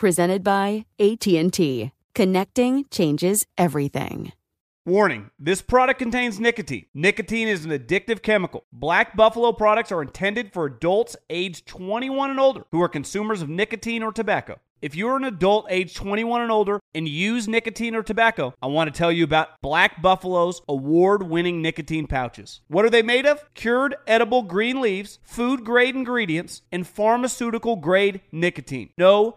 Presented by AT&T. Connecting changes everything. Warning this product contains nicotine. Nicotine is an addictive chemical. Black Buffalo products are intended for adults aged 21 and older who are consumers of nicotine or tobacco. If you're an adult age 21 and older and use nicotine or tobacco, I want to tell you about Black Buffalo's award winning nicotine pouches. What are they made of? Cured edible green leaves, food grade ingredients, and pharmaceutical grade nicotine. No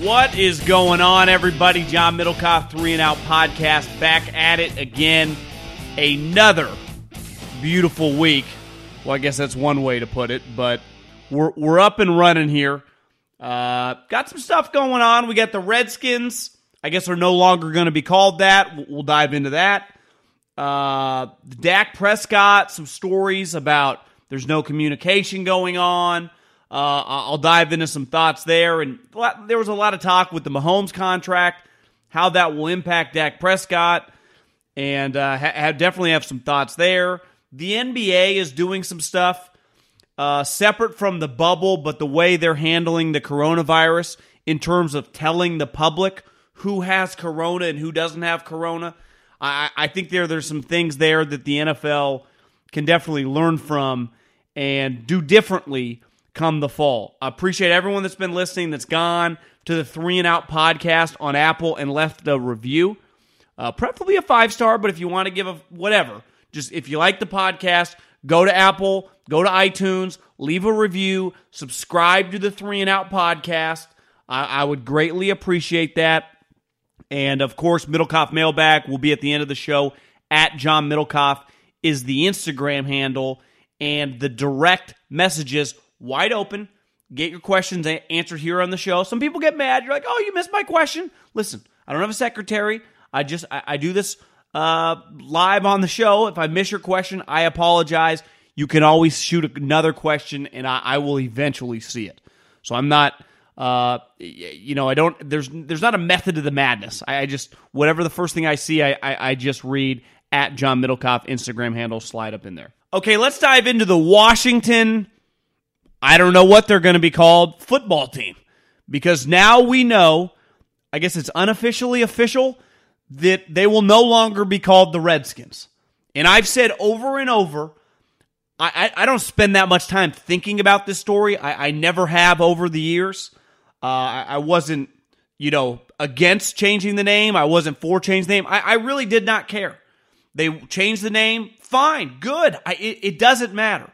What is going on, everybody? John Middlekauff, Three and Out Podcast, back at it again. Another beautiful week. Well, I guess that's one way to put it, but we're, we're up and running here. Uh, got some stuff going on. We got the Redskins. I guess are no longer going to be called that. We'll, dive into that. Uh, Dak Prescott, some stories about there's no communication going on. Uh, I'll dive into some thoughts there. And there was a lot of talk with the Mahomes contract, how that will impact Dak Prescott, and uh, definitely have some thoughts there. The NBA is doing some stuff uh, separate from the bubble, but the way they're handling the coronavirus in terms of telling the public who has corona and who doesn't have corona. I, I think there there's some things there that the NFL can definitely learn from and do differently come the fall. I appreciate everyone that's been listening that's gone to the Three and Out podcast on Apple and left a review. Uh, preferably a five star, but if you want to give a whatever, just if you like the podcast, go to Apple, go to iTunes, leave a review, subscribe to the Three and Out podcast. I, I would greatly appreciate that. And of course, Middlekauff Mailbag will be at the end of the show. At John Middlekauff is the Instagram handle, and the direct messages wide open. Get your questions answered here on the show. Some people get mad. You're like, "Oh, you missed my question." Listen, I don't have a secretary. I just I, I do this uh, live on the show. If I miss your question, I apologize. You can always shoot another question, and I, I will eventually see it. So I'm not, uh, you know, I don't. There's there's not a method to the madness. I, I just whatever the first thing I see, I, I I just read at John Middlekauff Instagram handle. Slide up in there. Okay, let's dive into the Washington. I don't know what they're going to be called football team because now we know. I guess it's unofficially official that they will no longer be called the Redskins. And I've said over and over, I, I, I don't spend that much time thinking about this story. I, I never have over the years. Uh, I, I wasn't, you know, against changing the name. I wasn't for changing the name. I, I really did not care. They changed the name. Fine, good. I, it, it doesn't matter.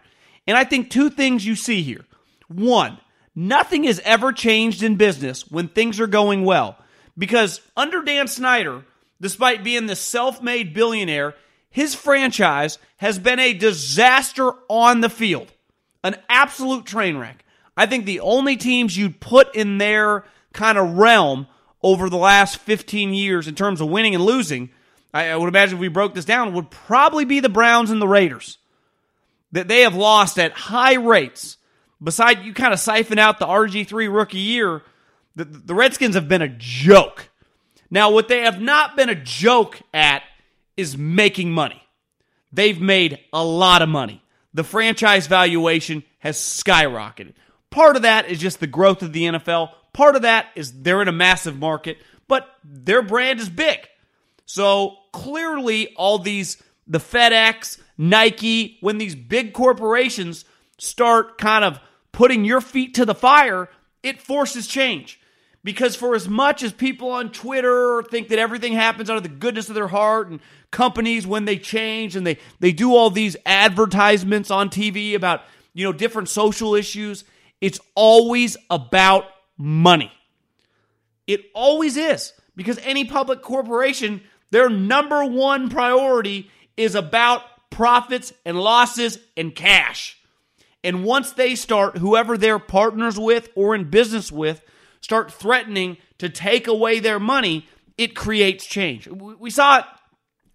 And I think two things you see here. One, nothing is ever changed in business when things are going well. Because under Dan Snyder, despite being the self made billionaire, his franchise has been a disaster on the field, an absolute train wreck. I think the only teams you'd put in their kind of realm over the last 15 years in terms of winning and losing, I would imagine if we broke this down, would probably be the Browns and the Raiders. That they have lost at high rates. Beside you kind of siphon out the RG3 rookie year, the, the Redskins have been a joke. Now, what they have not been a joke at is making money. They've made a lot of money. The franchise valuation has skyrocketed. Part of that is just the growth of the NFL. Part of that is they're in a massive market, but their brand is big. So clearly, all these, the FedEx, Nike, when these big corporations start kind of putting your feet to the fire, it forces change. Because for as much as people on Twitter think that everything happens out of the goodness of their heart and companies when they change and they, they do all these advertisements on TV about, you know, different social issues, it's always about money. It always is. Because any public corporation, their number one priority is about profits and losses and cash. And once they start, whoever they're partners with or in business with, start threatening to take away their money, it creates change. We saw it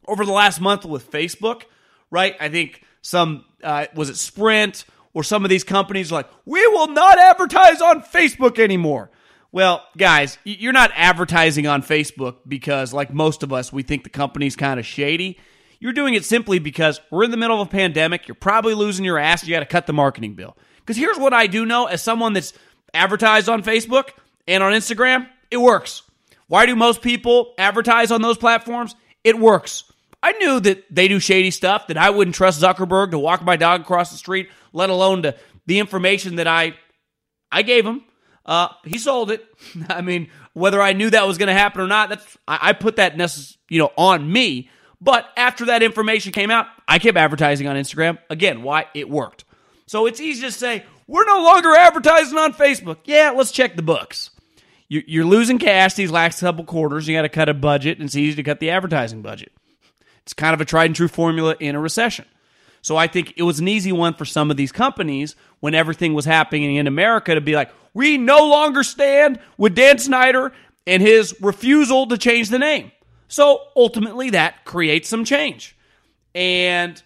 over the last month with Facebook, right? I think some, uh, was it Sprint or some of these companies like, we will not advertise on Facebook anymore. Well, guys, you're not advertising on Facebook because, like most of us, we think the company's kind of shady. You're doing it simply because we're in the middle of a pandemic. You're probably losing your ass. You got to cut the marketing bill. Because here's what I do know as someone that's advertised on Facebook and on Instagram, it works. Why do most people advertise on those platforms? It works. I knew that they do shady stuff, that I wouldn't trust Zuckerberg to walk my dog across the street, let alone to the information that I I gave him. Uh, he sold it. I mean, whether I knew that was going to happen or not, that's I, I put that necess- you know on me. But after that information came out, I kept advertising on Instagram. Again, why? It worked. So it's easy to say, we're no longer advertising on Facebook. Yeah, let's check the books. You're losing cash these last couple quarters. You got to cut a budget, and it's easy to cut the advertising budget. It's kind of a tried and true formula in a recession. So I think it was an easy one for some of these companies when everything was happening in America to be like, we no longer stand with Dan Snyder and his refusal to change the name. So ultimately, that creates some change. And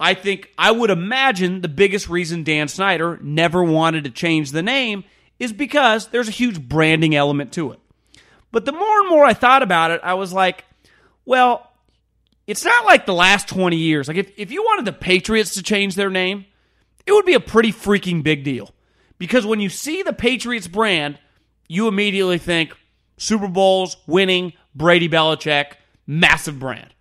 I think I would imagine the biggest reason Dan Snyder never wanted to change the name is because there's a huge branding element to it. But the more and more I thought about it, I was like, well, it's not like the last 20 years. Like, if, if you wanted the Patriots to change their name, it would be a pretty freaking big deal. Because when you see the Patriots brand, you immediately think Super Bowls, winning, Brady Belichick, massive brand.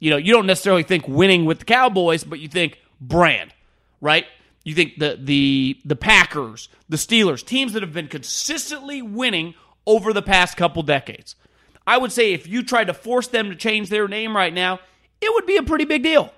You know, you don't necessarily think winning with the Cowboys, but you think brand, right? You think the the the Packers, the Steelers, teams that have been consistently winning over the past couple decades. I would say if you tried to force them to change their name right now, it would be a pretty big deal.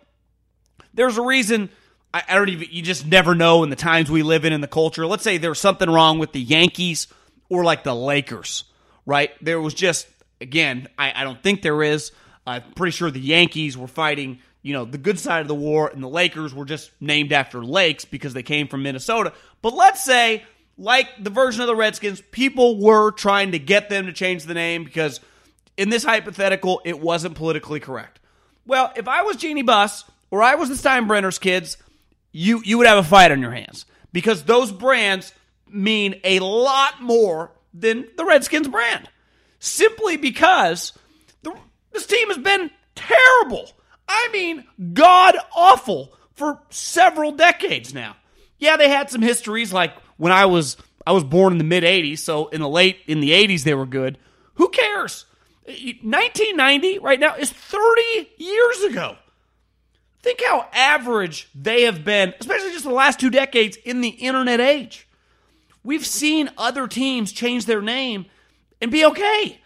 There's a reason I, I don't even you just never know in the times we live in in the culture. Let's say there's something wrong with the Yankees or like the Lakers, right? There was just again, I, I don't think there is. I'm pretty sure the Yankees were fighting, you know, the good side of the war, and the Lakers were just named after lakes because they came from Minnesota. But let's say, like the version of the Redskins, people were trying to get them to change the name because in this hypothetical, it wasn't politically correct. Well, if I was Jeanie Buss or I was the Steinbrenner's kids, you you would have a fight on your hands because those brands mean a lot more than the Redskins brand simply because the, this team has been terrible. I mean, god awful for several decades now. Yeah, they had some histories like when I was I was born in the mid 80s, so in the late in the 80s they were good. Who cares? 1990 right now is 30 years ago. Think how average they have been, especially just the last two decades in the internet age. We've seen other teams change their name and be okay.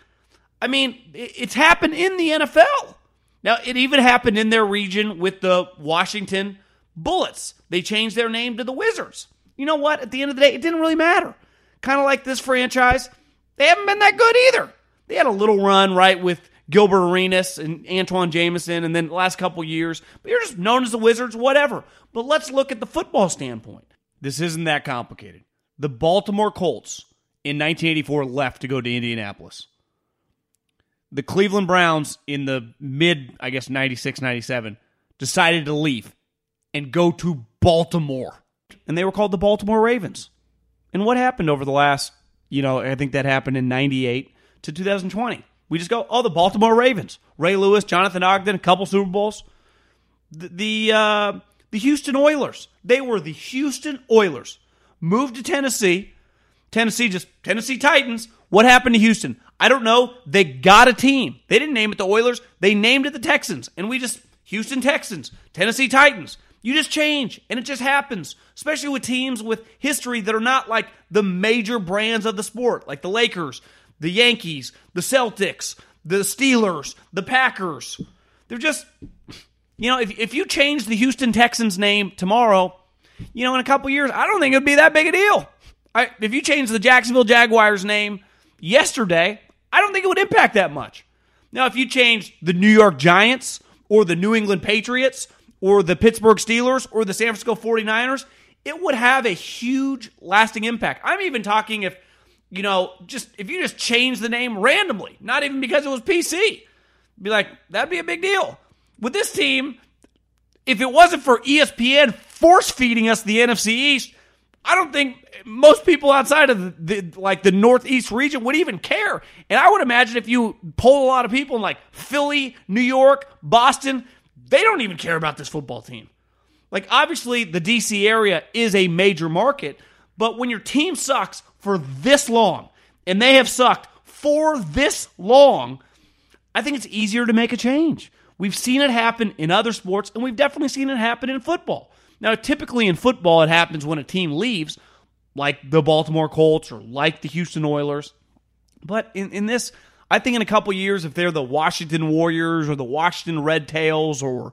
I mean, it's happened in the NFL. Now, it even happened in their region with the Washington Bullets. They changed their name to the Wizards. You know what? At the end of the day, it didn't really matter. Kind of like this franchise, they haven't been that good either. They had a little run, right, with Gilbert Arenas and Antawn Jamison, and then the last couple years, but you're just known as the Wizards, whatever. But let's look at the football standpoint. This isn't that complicated. The Baltimore Colts in 1984 left to go to Indianapolis. The Cleveland Browns in the mid, I guess, 96, 97 decided to leave and go to Baltimore. And they were called the Baltimore Ravens. And what happened over the last, you know, I think that happened in 98 to 2020? We just go, oh, the Baltimore Ravens. Ray Lewis, Jonathan Ogden, a couple Super Bowls. The the, uh, the Houston Oilers. They were the Houston Oilers. Moved to Tennessee. Tennessee just Tennessee Titans. What happened to Houston? I don't know. They got a team. They didn't name it the Oilers. They named it the Texans. And we just Houston Texans, Tennessee Titans. You just change, and it just happens, especially with teams with history that are not like the major brands of the sport, like the Lakers, the Yankees, the Celtics, the Steelers, the Packers. They're just, you know, if, if you change the Houston Texans name tomorrow, you know, in a couple years, I don't think it'd be that big a deal. I, if you change the Jacksonville Jaguars name yesterday, I don't think it would impact that much. Now, if you change the New York Giants or the New England Patriots, or the Pittsburgh Steelers or the San Francisco 49ers, it would have a huge lasting impact. I'm even talking if, you know, just if you just change the name randomly, not even because it was PC, be like, that'd be a big deal. With this team, if it wasn't for ESPN force feeding us the NFC East, I don't think most people outside of the, the, like the Northeast region would even care. And I would imagine if you poll a lot of people in like Philly, New York, Boston, they don't even care about this football team. Like, obviously, the DC area is a major market, but when your team sucks for this long, and they have sucked for this long, I think it's easier to make a change. We've seen it happen in other sports, and we've definitely seen it happen in football. Now, typically in football, it happens when a team leaves, like the Baltimore Colts or like the Houston Oilers. But in, in this, I think in a couple years, if they're the Washington Warriors or the Washington Red Tails or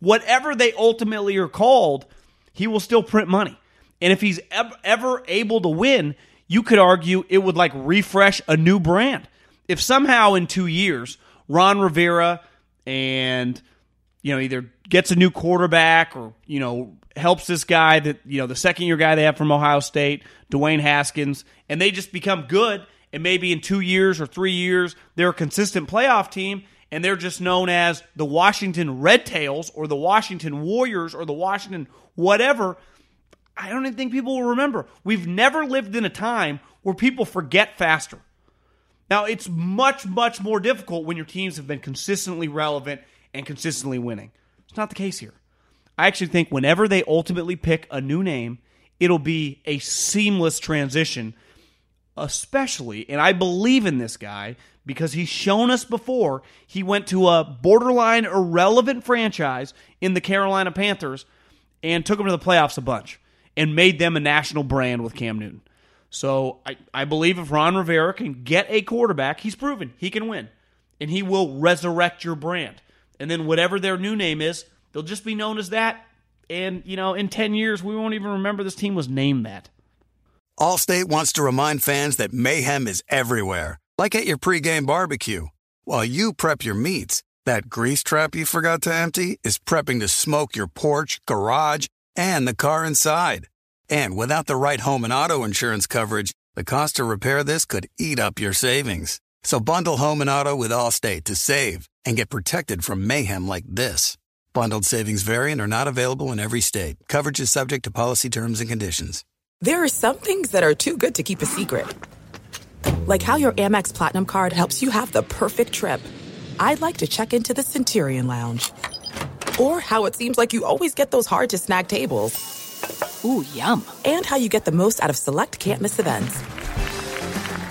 whatever they ultimately are called, he will still print money. And if he's ever, ever able to win, you could argue it would like refresh a new brand. If somehow in two years, Ron Rivera and you know either gets a new quarterback or you know helps this guy that you know the second year guy they have from Ohio State, Dwayne Haskins, and they just become good and maybe in two years or three years, they're a consistent playoff team and they're just known as the Washington Red Tails or the Washington Warriors or the Washington whatever, I don't even think people will remember. We've never lived in a time where people forget faster. Now, it's much, much more difficult when your teams have been consistently relevant and consistently winning. It's not the case here. I actually think whenever they ultimately pick a new name, it'll be a seamless transition especially, and I believe in this guy because he's shown us before he went to a borderline irrelevant franchise in the Carolina Panthers and took them to the playoffs a bunch and made them a national brand with Cam Newton. So I, I believe if Ron Rivera can get a quarterback, he's proven he can win. And he will resurrect your brand. And then whatever their new name is, they'll just be known as that. And, you know, in 10 years, we won't even remember this team was named that. Allstate wants to remind fans that mayhem is everywhere, like at your pregame barbecue. While you prep your meats, that grease trap you forgot to empty is prepping to smoke your porch, garage, and the car inside. And without the right home and auto insurance coverage, the cost to repair this could eat up your savings. So bundle home and auto with Allstate to save and get protected from mayhem like this. Bundled savings variant are not available in every state. Coverage is subject to policy terms and conditions. There are some things that are too good to keep a secret. Like how your Amex Platinum card helps you have the perfect trip. I'd like to check into the Centurion Lounge. Or how it seems like you always get those hard to snag tables. Ooh, yum. And how you get the most out of select can't miss events.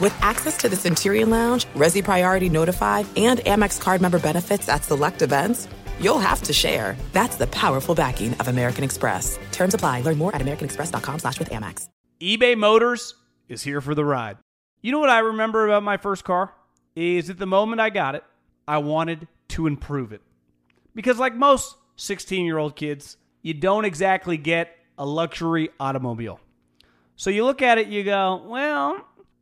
With access to the Centurion Lounge, Resy Priority Notified, and Amex card member benefits at select events, you'll have to share. That's the powerful backing of American Express. Terms apply. Learn more at americanexpress.com slash with Amex. eBay Motors is here for the ride. You know what I remember about my first car? Is at the moment I got it, I wanted to improve it. Because like most 16-year-old kids, you don't exactly get a luxury automobile. So you look at it, you go, well,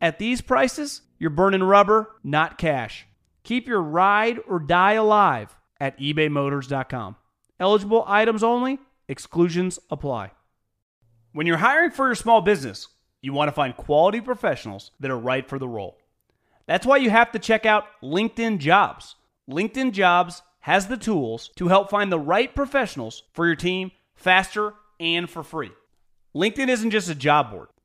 at these prices, you're burning rubber, not cash. Keep your ride or die alive at ebaymotors.com. Eligible items only, exclusions apply. When you're hiring for your small business, you want to find quality professionals that are right for the role. That's why you have to check out LinkedIn Jobs. LinkedIn Jobs has the tools to help find the right professionals for your team faster and for free. LinkedIn isn't just a job board,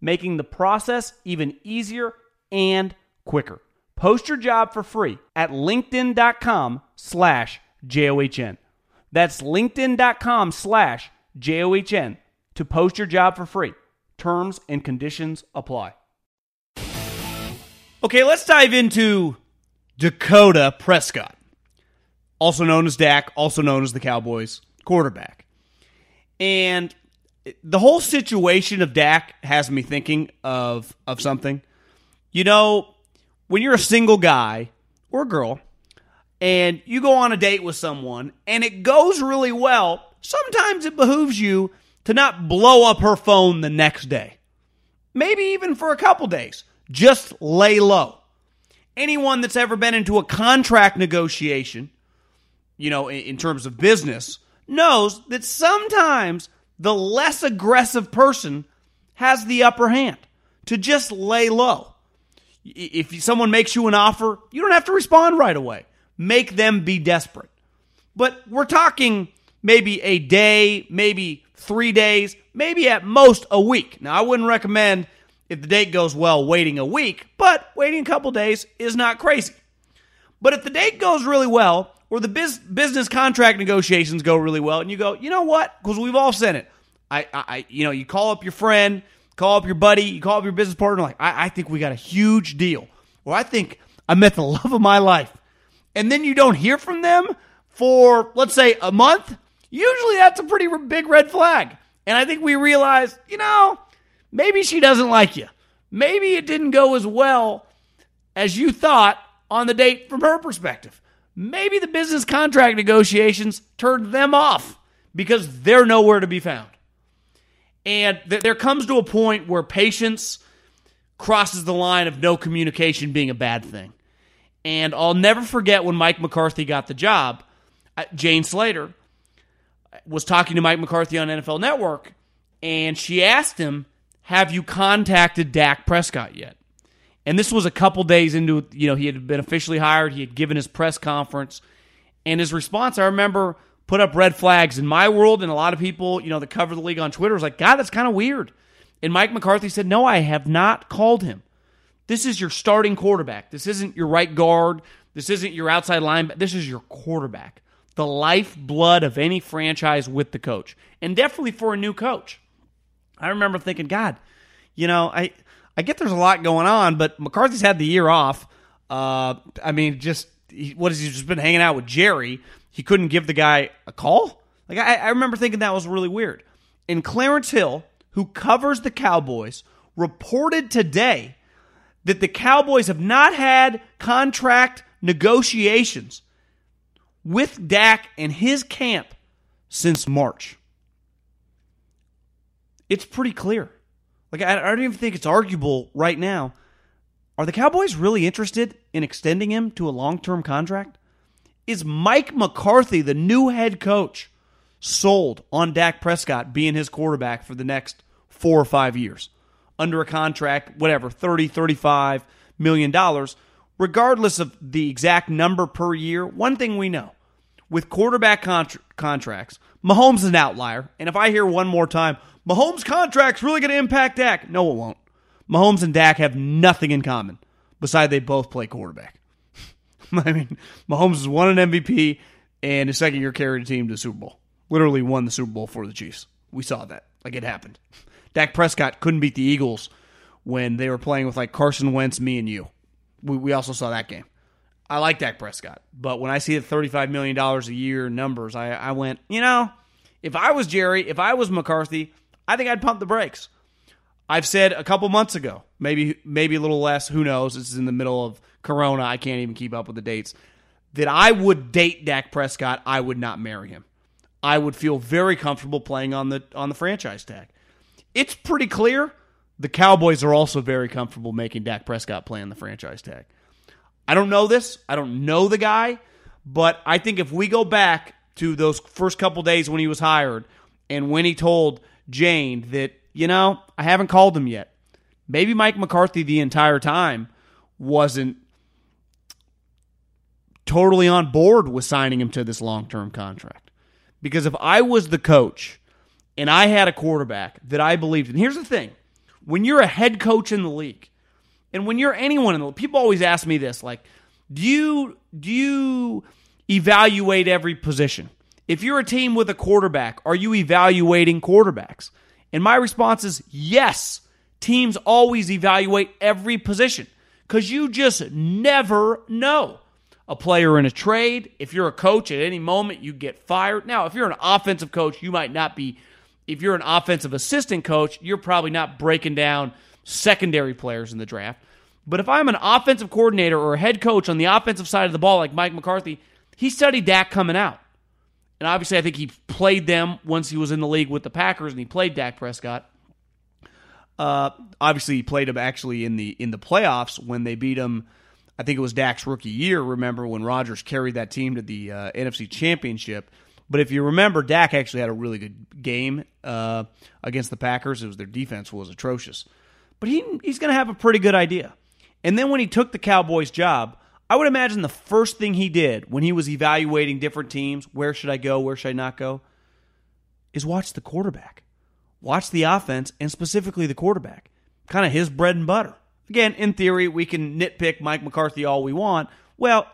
making the process even easier and quicker. Post your job for free at linkedin.com slash J-O-H-N. That's linkedin.com slash J-O-H-N to post your job for free. Terms and conditions apply. Okay, let's dive into Dakota Prescott, also known as Dak, also known as the Cowboys quarterback. And the whole situation of Dak has me thinking of of something. You know, when you're a single guy or girl and you go on a date with someone and it goes really well, sometimes it behooves you to not blow up her phone the next day. Maybe even for a couple days. Just lay low. Anyone that's ever been into a contract negotiation, you know, in, terms of business, knows that sometimes the less aggressive person has the upper hand to just lay low. If someone makes you an offer, you don't have to respond right away. Make them be desperate. But we're talking maybe a day, maybe three days, maybe at most a week. Now, I wouldn't recommend if the date goes well waiting a week, but waiting a couple days is not crazy. But if the date goes really well, or the biz- business contract negotiations go really well, and you go, you know what? Because we've all said it. I, I, you know, you call up your friend, call up your buddy, you call up your business partner, like, I, I think we got a huge deal, or I think I met the love of my life, and then you don't hear from them for, let's say, a month. Usually, that's a pretty big red flag. And I think we realize, you know, maybe she doesn't like you. Maybe it didn't go as well as you thought on the date from her perspective. Maybe the business contract negotiations turned them off because they're nowhere to be found. And th- there comes to a point where patience crosses the line of no communication being a bad thing. And I'll never forget when Mike McCarthy got the job. Uh, Jane Slater was talking to Mike McCarthy on NFL Network, and she asked him, Have you contacted Dak Prescott yet? And this was a couple days into, you know, he had been officially hired, he had given his press conference, and his response, I remember, put up red flags in my world, and a lot of people, you know, that cover the league on Twitter was like, God, that's kind of weird. And Mike McCarthy said, No, I have not called him. This is your starting quarterback. This isn't your right guard. This isn't your outside line. This is your quarterback. The lifeblood of any franchise with the coach. And definitely for a new coach. I remember thinking, God, you know, I I get there's a lot going on, but McCarthy's had the year off. Uh, I mean, just what has he just been hanging out with Jerry? He couldn't give the guy a call. Like I, I remember thinking that was really weird. And Clarence Hill, who covers the Cowboys, reported today that the Cowboys have not had contract negotiations with Dak and his camp since March. It's pretty clear. Like, I, don't even think it's arguable right now Are the Cowboys really interested in extending him to a long term contract? Is Mike McCarthy, the new head coach, sold on Dak Prescott being his quarterback for the next four or five years under a contract, whatever, 30, 35 million dollars? Regardless of the exact number per year, one thing we know with quarterback contra- contracts, Mahomes is an outlier. And if I hear one more time, Mahomes' contract's really going to impact Dak, no, it won't. Mahomes and Dak have nothing in common besides they both play quarterback. I mean, Mahomes has won an MVP and his second year carried a team to the Super Bowl. Literally won the Super Bowl for the Chiefs. We saw that. Like it happened. Dak Prescott couldn't beat the Eagles when they were playing with like Carson Wentz, me, and you. We, we also saw that game. I like Dak Prescott, but when I see the $35 million a year numbers, I, I went, you know, if I was Jerry, if I was McCarthy, I think I'd pump the brakes. I've said a couple months ago, maybe maybe a little less, who knows? This is in the middle of Corona. I can't even keep up with the dates. That I would date Dak Prescott, I would not marry him. I would feel very comfortable playing on the on the franchise tag. It's pretty clear the Cowboys are also very comfortable making Dak Prescott play on the franchise tag. I don't know this. I don't know the guy, but I think if we go back to those first couple days when he was hired and when he told Jane that, you know, I haven't called him yet. Maybe Mike McCarthy the entire time wasn't totally on board with signing him to this long term contract. Because if I was the coach and I had a quarterback that I believed in, here's the thing when you're a head coach in the league, and when you're anyone in the people always ask me this, like, do you do you evaluate every position? If you're a team with a quarterback, are you evaluating quarterbacks? And my response is yes. Teams always evaluate every position because you just never know. A player in a trade, if you're a coach at any moment, you get fired. Now, if you're an offensive coach, you might not be. If you're an offensive assistant coach, you're probably not breaking down secondary players in the draft. But if I'm an offensive coordinator or a head coach on the offensive side of the ball, like Mike McCarthy, he studied Dak coming out. And obviously, I think he played them once he was in the league with the Packers, and he played Dak Prescott. Uh, obviously, he played him actually in the in the playoffs when they beat him. I think it was Dak's rookie year. Remember when Rodgers carried that team to the uh, NFC Championship? But if you remember, Dak actually had a really good game uh, against the Packers. It was their defense was atrocious, but he he's going to have a pretty good idea. And then when he took the Cowboys job, I would imagine the first thing he did when he was evaluating different teams, where should I go, where should I not go, is watch the quarterback. Watch the offense and specifically the quarterback. Kind of his bread and butter. Again, in theory, we can nitpick Mike McCarthy all we want. Well,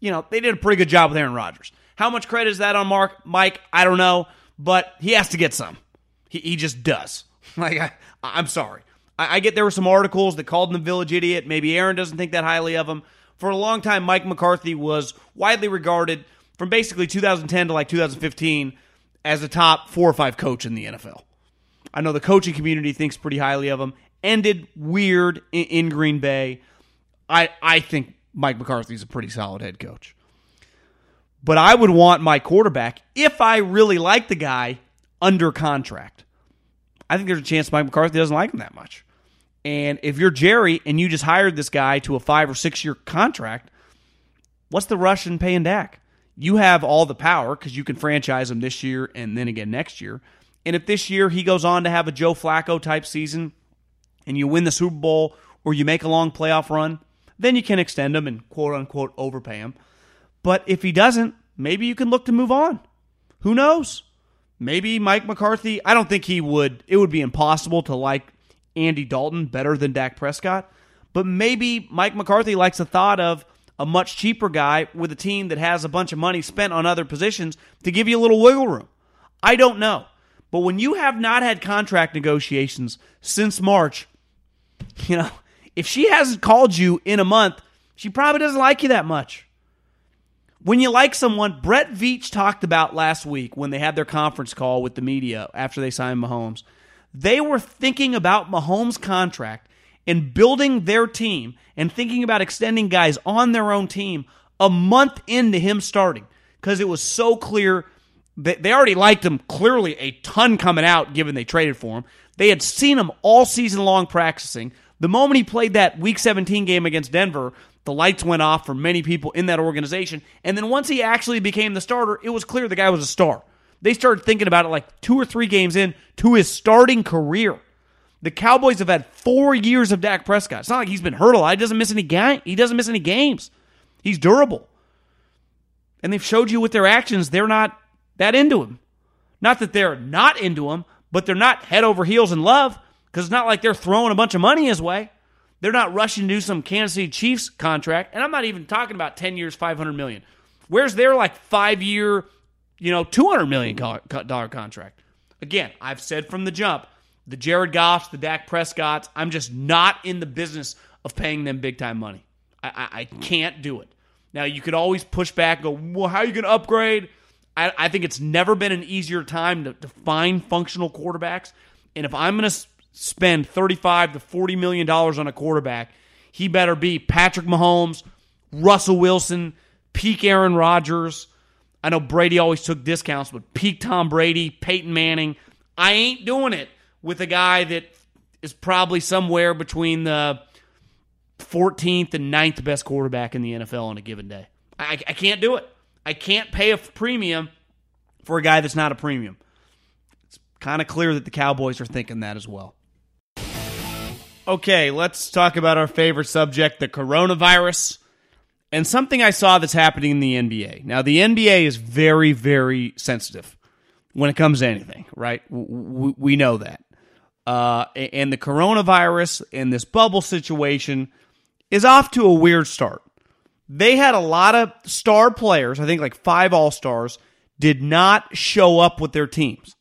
you know, they did a pretty good job with Aaron Rodgers. How much credit is that on Mark Mike? I don't know, but he has to get some. He, he just does. Like I, I'm sorry. I, I get there were some articles that called him the village idiot. Maybe Aaron doesn't think that highly of him. For a long time, Mike McCarthy was widely regarded from basically 2010 to like 2015 as a top four or five coach in the NFL. I know the coaching community thinks pretty highly of him. Ended weird in, Green Bay. I I think Mike McCarthy's a pretty solid head coach. But I would want my quarterback, if I really like the guy, under contract. I think there's a chance Mike McCarthy doesn't like him that much. And if you're Jerry and you just hired this guy to a five or six year contract, what's the rush in paying Dak? You have all the power because you can franchise him this year and then again next year. And if this year he goes on to have a Joe Flacco type season and you win the Super Bowl or you make a long playoff run, then you can extend him and quote unquote overpay him. But if he doesn't, maybe you can look to move on. Who knows? Maybe Mike McCarthy, I don't think he would, it would be impossible to like Andy Dalton better than Dak Prescott. But maybe Mike McCarthy likes the thought of a much cheaper guy with a team that has a bunch of money spent on other positions to give you a little wiggle room. I don't know. But when you have not had contract negotiations since March, you know, if she hasn't called you in a month, she probably doesn't like you that much. When you like someone, Brett Veach talked about last week when they had their conference call with the media after they signed Mahomes. They were thinking about Mahomes' contract and building their team and thinking about extending guys on their own team a month into him starting because it was so clear that they already liked him clearly a ton coming out given they traded for him. They had seen him all season long practicing. The moment he played that week 17 game against Denver, the lights went off for many people in that organization. And then once he actually became the starter, it was clear the guy was a star. They started thinking about it like two or three games in to his starting career. The Cowboys have had four years of Dak Prescott. It's not like he's been hurt a lot. He doesn't miss any game. He doesn't miss any games. He's durable. And they've showed you with their actions they're not that into him. Not that they're not into him, but they're not head over heels in love because it's not like they're throwing a bunch of money his way. They're not rushing to do some Kansas City Chiefs contract, and I'm not even talking about 10 years, 500 million. Where's their like five year, you know, 200 million dollar contract? Again, I've said from the jump, the Jared Goffs, the Dak Prescotts, I'm just not in the business of paying them big time money. I, I, I can't do it. Now you could always push back, go, well, how are you going to upgrade? I, I, think it's never been an easier time to, to find functional quarterbacks. And if I'm going to spend 35 to 40 million dollars on a quarterback, he better be Patrick Mahomes, Russell Wilson, peak Aaron Rodgers. I know Brady always took discounts, but peak Tom Brady, Peyton Manning. I ain't doing it with a guy that is probably somewhere between the 14th and 9th best quarterback in the NFL on a given day. I, I can't do it. I can't pay a premium for a guy that's not a premium. It's kind of clear that the Cowboys are thinking that as well. Okay, let's talk about our favorite subject, the coronavirus, and something I saw that's happening in the NBA. Now, the NBA is very, very sensitive when it comes to anything, right? We know that. Uh, and the coronavirus and this bubble situation is off to a weird start. They had a lot of star players, I think like five All Stars, did not show up with their teams.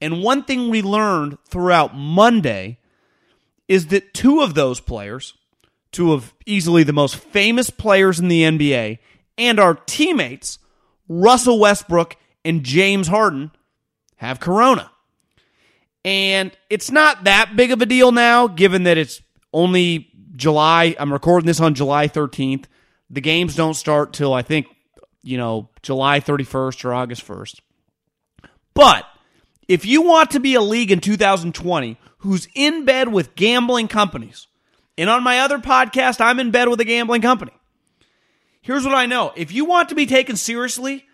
And one thing we learned throughout Monday is that two of those players, two of easily the most famous players in the NBA, and our teammates, Russell Westbrook and James Harden, have corona. And it's not that big of a deal now, given that it's only July. I'm recording this on July 13th. The games don't start till I think, you know, July 31st or August 1st. But if you want to be a league in 2020 who's in bed with gambling companies, and on my other podcast, I'm in bed with a gambling company. Here's what I know if you want to be taken seriously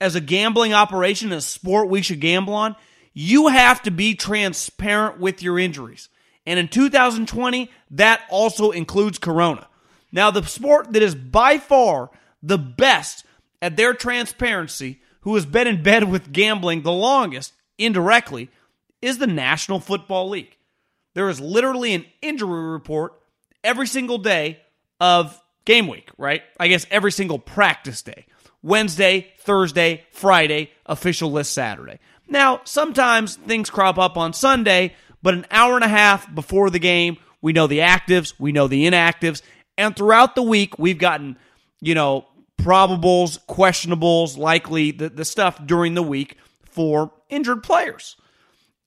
as a gambling operation, a sport we should gamble on, you have to be transparent with your injuries. And in 2020, that also includes Corona. Now, the sport that is by far the best at their transparency, who has been in bed with gambling the longest indirectly, is the National Football League. There is literally an injury report every single day of game week, right? I guess every single practice day. Wednesday, Thursday, Friday, official list Saturday. Now, sometimes things crop up on Sunday, but an hour and a half before the game, we know the actives, we know the inactives, and throughout the week, we've gotten, you know, probables, questionables, likely the, the stuff during the week for injured players.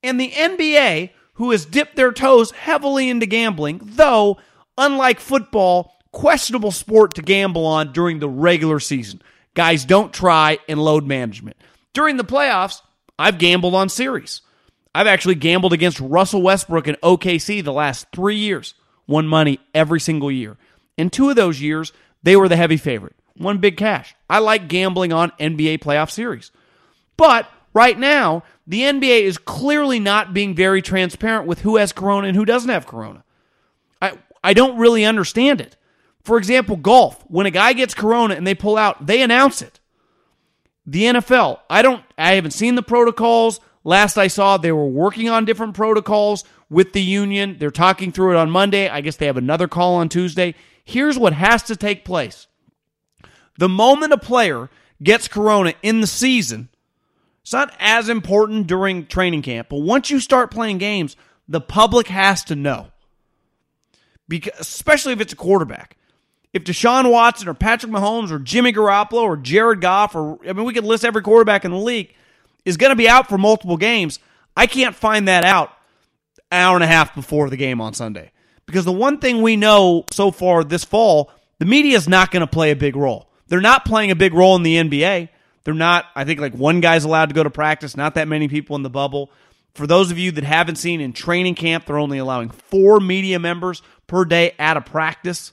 And the NBA, who has dipped their toes heavily into gambling, though, unlike football, questionable sport to gamble on during the regular season. Guys don't try and load management. During the playoffs, I've gambled on series. I've actually gambled against Russell Westbrook and OKC the last three years, won money every single year. In two of those years, they were the heavy favorite, won big cash. I like gambling on NBA playoff series. But right now, the NBA is clearly not being very transparent with who has corona and who doesn't have corona. I, don't really understand it. For example, golf, when a guy gets corona and they pull out, they announce it. The NFL, I don't I haven't seen the protocols. Last I saw, they were working on different protocols with the union. They're talking through it on Monday. I guess they have another call on Tuesday. Here's what has to take place. The moment a player gets corona in the season, it's not as important during training camp, but once you start playing games, the public has to know. Because especially if it's a quarterback. If Deshaun Watson or Patrick Mahomes or Jimmy Garoppolo or Jared Goff or I mean we could list every quarterback in the league is going to be out for multiple games, I can't find that out an hour and a half before the game on Sunday. Because the one thing we know so far this fall, the media is not going to play a big role. They're not playing a big role in the NBA. They're not, I think, like one guy's allowed to go to practice, not that many people in the bubble. For those of you that haven't seen in training camp, they're only allowing four media members per day at a practice.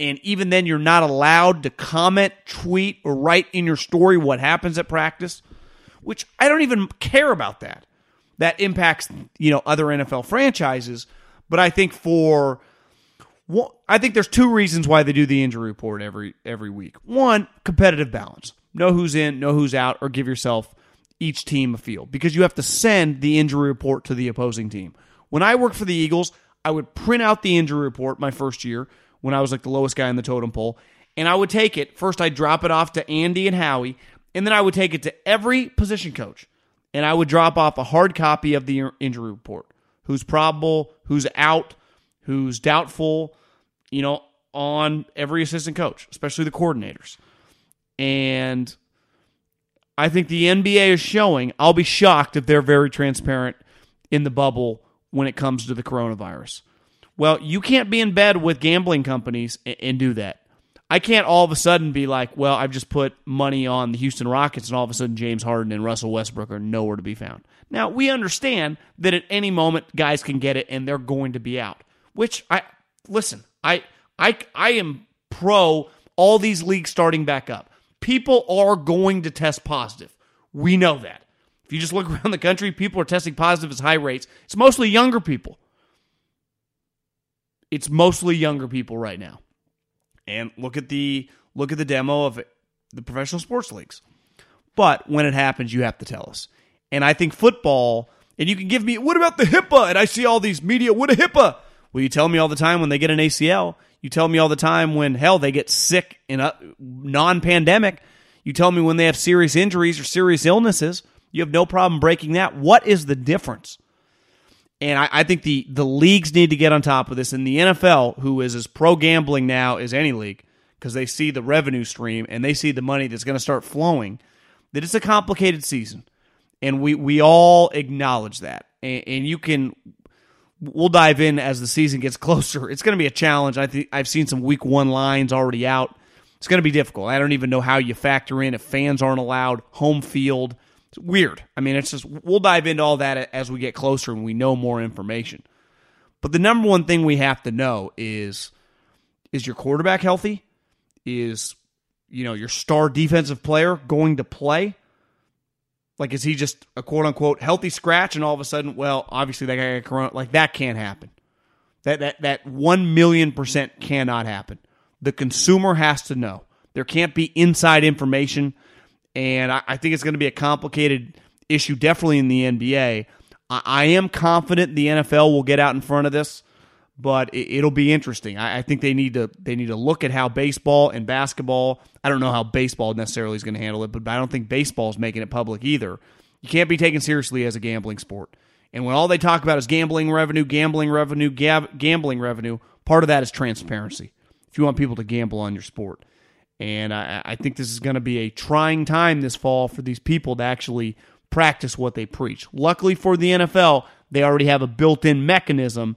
And even then, you're not allowed to comment, tweet, or write in your story what happens at practice, which I don't even care about that. That impacts, you know, other NFL franchises. But I think for I think there's two reasons why they do the injury report every every week. One, competitive balance. Know who's in, know who's out, or give yourself each team a field because you have to send the injury report to the opposing team. When I worked for the Eagles, I would print out the injury report my first year when I was like the lowest guy in the totem pole, and I would take it. First, I'd drop it off to Andy and Howie, and then I would take it to every position coach, and I would drop off a hard copy of the injury report who's probable, who's out, who's doubtful, you know, on every assistant coach, especially the coordinators. And I think the NBA is showing. I'll be shocked if they're very transparent in the bubble when it comes to the coronavirus. Well, you can't be in bed with gambling companies and, and do that. I can't all of a sudden be like, well, I've just put money on the Houston Rockets, and all of a sudden James Harden and Russell Westbrook are nowhere to be found. Now, we understand that at any moment guys can get it and they're going to be out, which I listen, I I I am pro all these leagues starting back up people are going to test positive. We know that. If you just look around the country, people are testing positive at high rates. It's mostly younger people. It's mostly younger people right now. And look at the look at the demo of the professional sports leagues. But when it happens, you have to tell us. And I think football, and you can give me, what about the HIPAA? And I see all these media, what a HIPAA? Well, you tell me all the time when they get an ACL. You tell me all the time when, hell, they get sick in a non pandemic. You tell me when they have serious injuries or serious illnesses. You have no problem breaking that. What is the difference? And I, I, think the, the leagues need to get on top of this. And the NFL, who is as pro gambling now as any league, because they see the revenue stream and they see the money that's going to start flowing, that it's a complicated season. And we, we all acknowledge that. And, and you can we'll dive in as the season gets closer. It's going to be a challenge. I think I've seen some week one lines already out. It's going to be difficult. I don't even know how you factor in if fans aren't allowed home field. It's weird. I mean, it's just we'll dive into all that as we get closer and we know more information. But the number one thing we have to know is is your quarterback healthy? Is you know your star defensive player going to play? Like, is he just a quote unquote healthy scratch and all of a sudden, well, obviously that guy got corona? Like, that can't happen. That, that, that 1 million percent cannot happen. The consumer has to know. There can't be inside information. And I, I think it's going to be a complicated issue, definitely in the NBA. I, I am confident the NFL will get out in front of this but it, will be interesting. I, I, think they need to they need to look at how baseball and basketball. I don't know how baseball necessarily is going to handle it, but I don't think baseball is making it public either. You can't be taken seriously as a gambling sport. And when all they talk about is gambling revenue, gambling revenue, gambling revenue, part of that is transparency. If you want people to gamble on your sport, and I, I think this is going to be a trying time this fall for these people to actually practice what they preach. Luckily for the NFL, they already have a built-in mechanism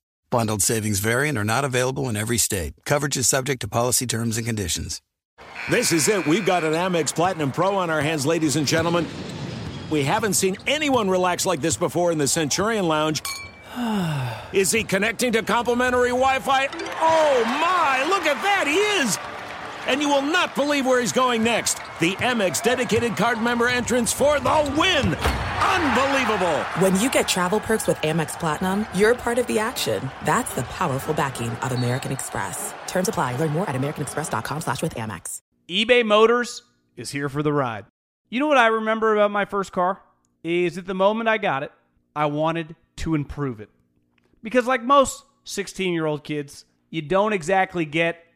Bundled savings variant are not available in every state. Coverage is subject to policy terms and conditions. This is it. We've got an Amex Platinum Pro on our hands, ladies and gentlemen. We haven't seen anyone relax like this before in the Centurion Lounge. is he connecting to complimentary Wi Fi? Oh, my! Look at that! He is! And you will not believe where he's going next. The Amex dedicated card member entrance for the win. Unbelievable. When you get travel perks with Amex Platinum, you're part of the action. That's the powerful backing of American Express. Terms apply. Learn more at americanexpress.com slash with Amex. eBay Motors is here for the ride. You know what I remember about my first car? Is at the moment I got it, I wanted to improve it. Because like most 16-year-old kids, you don't exactly get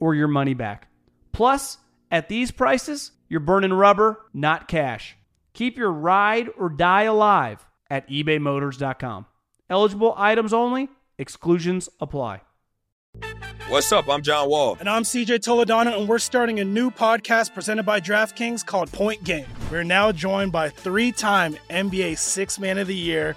or your money back. Plus, at these prices, you're burning rubber, not cash. Keep your ride or die alive at ebaymotors.com. Eligible items only, exclusions apply. What's up? I'm John Wall. And I'm CJ Toledano, and we're starting a new podcast presented by DraftKings called Point Game. We're now joined by three time NBA Six Man of the Year,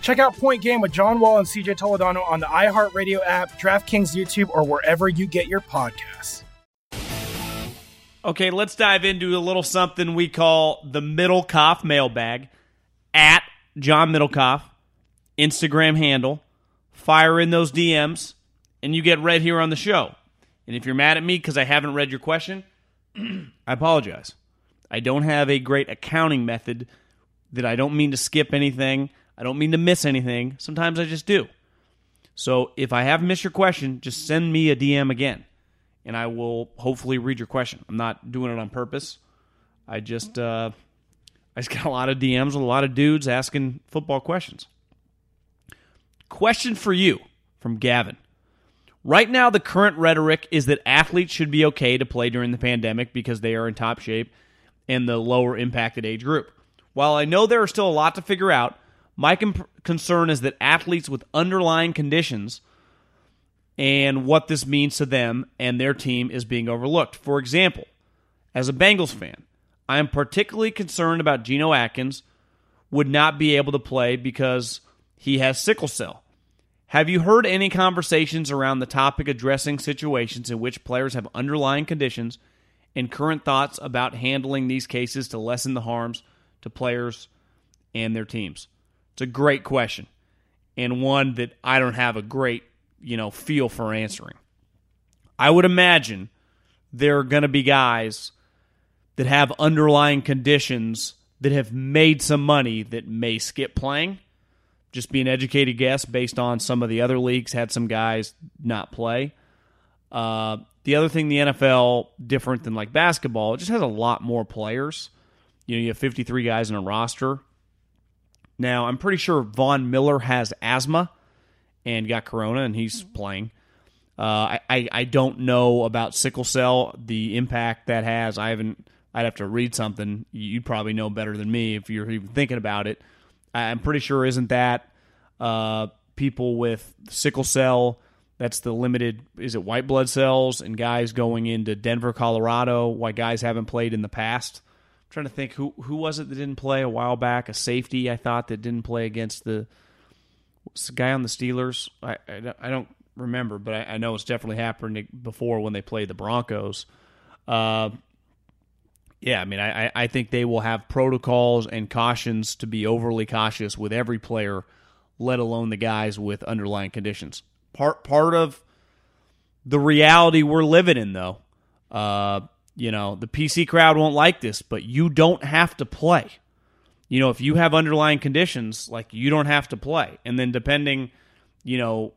Check out Point Game with John Wall and CJ Toledano on the iHeartRadio app, DraftKings YouTube, or wherever you get your podcasts. Okay, let's dive into a little something we call the Middlekauff mailbag at John Middlekauff, Instagram handle. Fire in those DMs, and you get read here on the show. And if you're mad at me because I haven't read your question, I apologize. I don't have a great accounting method that I don't mean to skip anything. I don't mean to miss anything. Sometimes I just do. So if I have missed your question, just send me a DM again, and I will hopefully read your question. I'm not doing it on purpose. I just uh, I just got a lot of DMs with a lot of dudes asking football questions. Question for you from Gavin. Right now, the current rhetoric is that athletes should be okay to play during the pandemic because they are in top shape and the lower impacted age group. While I know there are still a lot to figure out, my concern is that athletes with underlying conditions and what this means to them and their team is being overlooked. For example, as a Bengals fan, I am particularly concerned about Geno Atkins would not be able to play because he has sickle cell. Have you heard any conversations around the topic addressing situations in which players have underlying conditions and current thoughts about handling these cases to lessen the harms to players and their teams? It's a great question and one that I don't have a great, you know, feel for answering. I would imagine there are going to be guys that have underlying conditions that have made some money that may skip playing. Just be an educated guess based on some of the other leagues had some guys not play. Uh, the other thing, the NFL, different than like basketball, it just has a lot more players. You know, you have 53 guys in a roster. Now, I'm pretty sure Von Miller has asthma and got corona, and he's playing. Uh, I, I don't know about sickle cell, the impact that has. I haven't. I'd have to read something. You'd probably know better than me if you're even thinking about it. I'm pretty sure isn't that uh, people with sickle cell? That's the limited. Is it white blood cells and guys going into Denver, Colorado? Why guys haven't played in the past? Trying to think who who was it that didn't play a while back? A safety I thought that didn't play against the, the guy on the Steelers. I I, I don't remember, but I, I, know it's definitely happened before when they played the Broncos. Uh, yeah, I mean, I, I think they will have protocols and cautions to be overly cautious with every player, let alone the guys with underlying conditions. Part part of the reality we're living in, though. Uh, you know, the PC crowd won't like this, but you don't have to play. you know, if you have underlying conditions, like you don't have to play. And then depending, you know,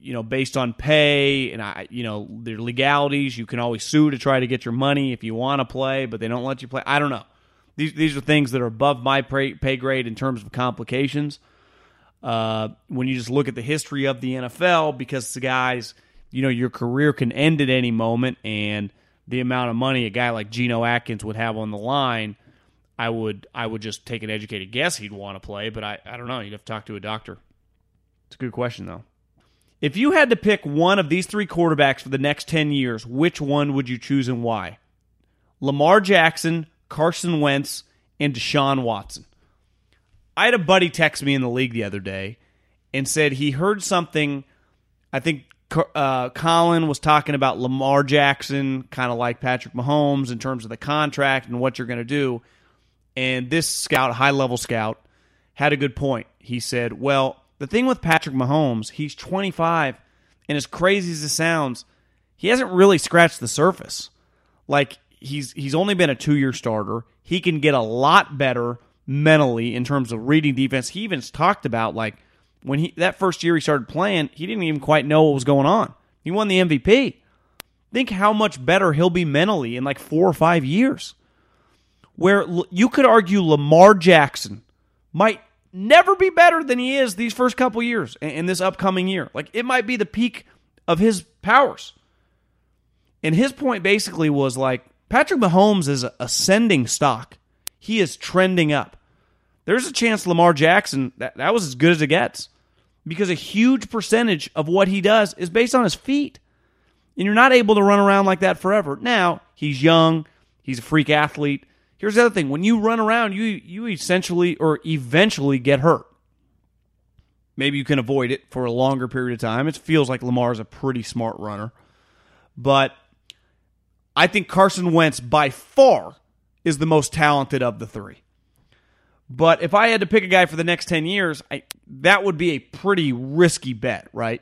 you know, based on pay and I, you know, their legalities, you can always sue to try to get your money if you want to play, but they don't let you play. I don't know. These these are things that are above my pay, grade in terms of complications. Uh, when you just look at the history of the NFL, because the guys, you know, your career can end at any moment, and the amount of money a guy like Geno Atkins would have on the line, I would I would just take an educated guess he'd want to play, but I, I don't know. You'd have to talk to a doctor. It's a good question though. If you had to pick one of these three quarterbacks for the next 10 years, which one would you choose and why? Lamar Jackson, Carson Wentz, and Deshaun Watson. I had a buddy text me in the league the other day and said he heard something. I think uh, Colin was talking about Lamar Jackson, kind of like Patrick Mahomes in terms of the contract and what you're going to do. And this scout, high level scout, had a good point. He said, Well, the thing with Patrick Mahomes, he's 25, and as crazy as it sounds, he hasn't really scratched the surface. Like he's he's only been a two year starter. He can get a lot better mentally in terms of reading defense. He even talked about like when he that first year he started playing, he didn't even quite know what was going on. He won the MVP. Think how much better he'll be mentally in like four or five years. Where you could argue Lamar Jackson might never be better than he is these first couple years in this upcoming year. Like it might be the peak of his powers. And his point basically was like Patrick Mahomes is ascending stock. He is trending up. There's a chance Lamar Jackson that, that was as good as it gets because a huge percentage of what he does is based on his feet. And you're not able to run around like that forever. Now, he's young, he's a freak athlete. Here's the other thing: when you run around, you you essentially or eventually get hurt. Maybe you can avoid it for a longer period of time. It feels like Lamar is a pretty smart runner, but I think Carson Wentz by far is the most talented of the three. But if I had to pick a guy for the next 10 years, I, that would be a pretty risky bet, right?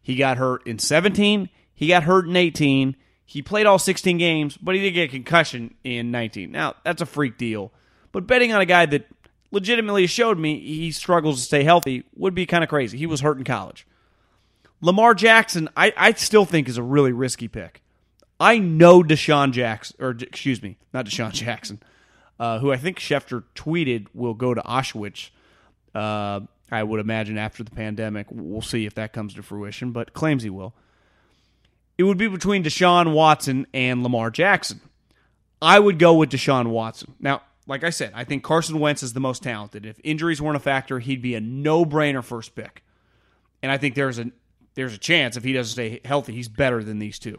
He got hurt in 17, he got hurt in 18, he played all 16 games, but he did get a concussion in 19. Now, that's a freak deal. But betting on a guy that legitimately showed me he struggles to stay healthy would be kind of crazy. He was hurt in college. Lamar Jackson, I, I still think is a really risky pick. I know Deshaun Jackson, or excuse me, not Deshaun Jackson, uh, who I think Schefter tweeted will go to Auschwitz. Uh, I would imagine after the pandemic. We'll see if that comes to fruition, but claims he will it would be between Deshaun Watson and Lamar Jackson. I would go with Deshaun Watson. Now, like I said, I think Carson Wentz is the most talented. If injuries weren't a factor, he'd be a no-brainer first pick. And I think there's a there's a chance if he doesn't stay healthy, he's better than these two.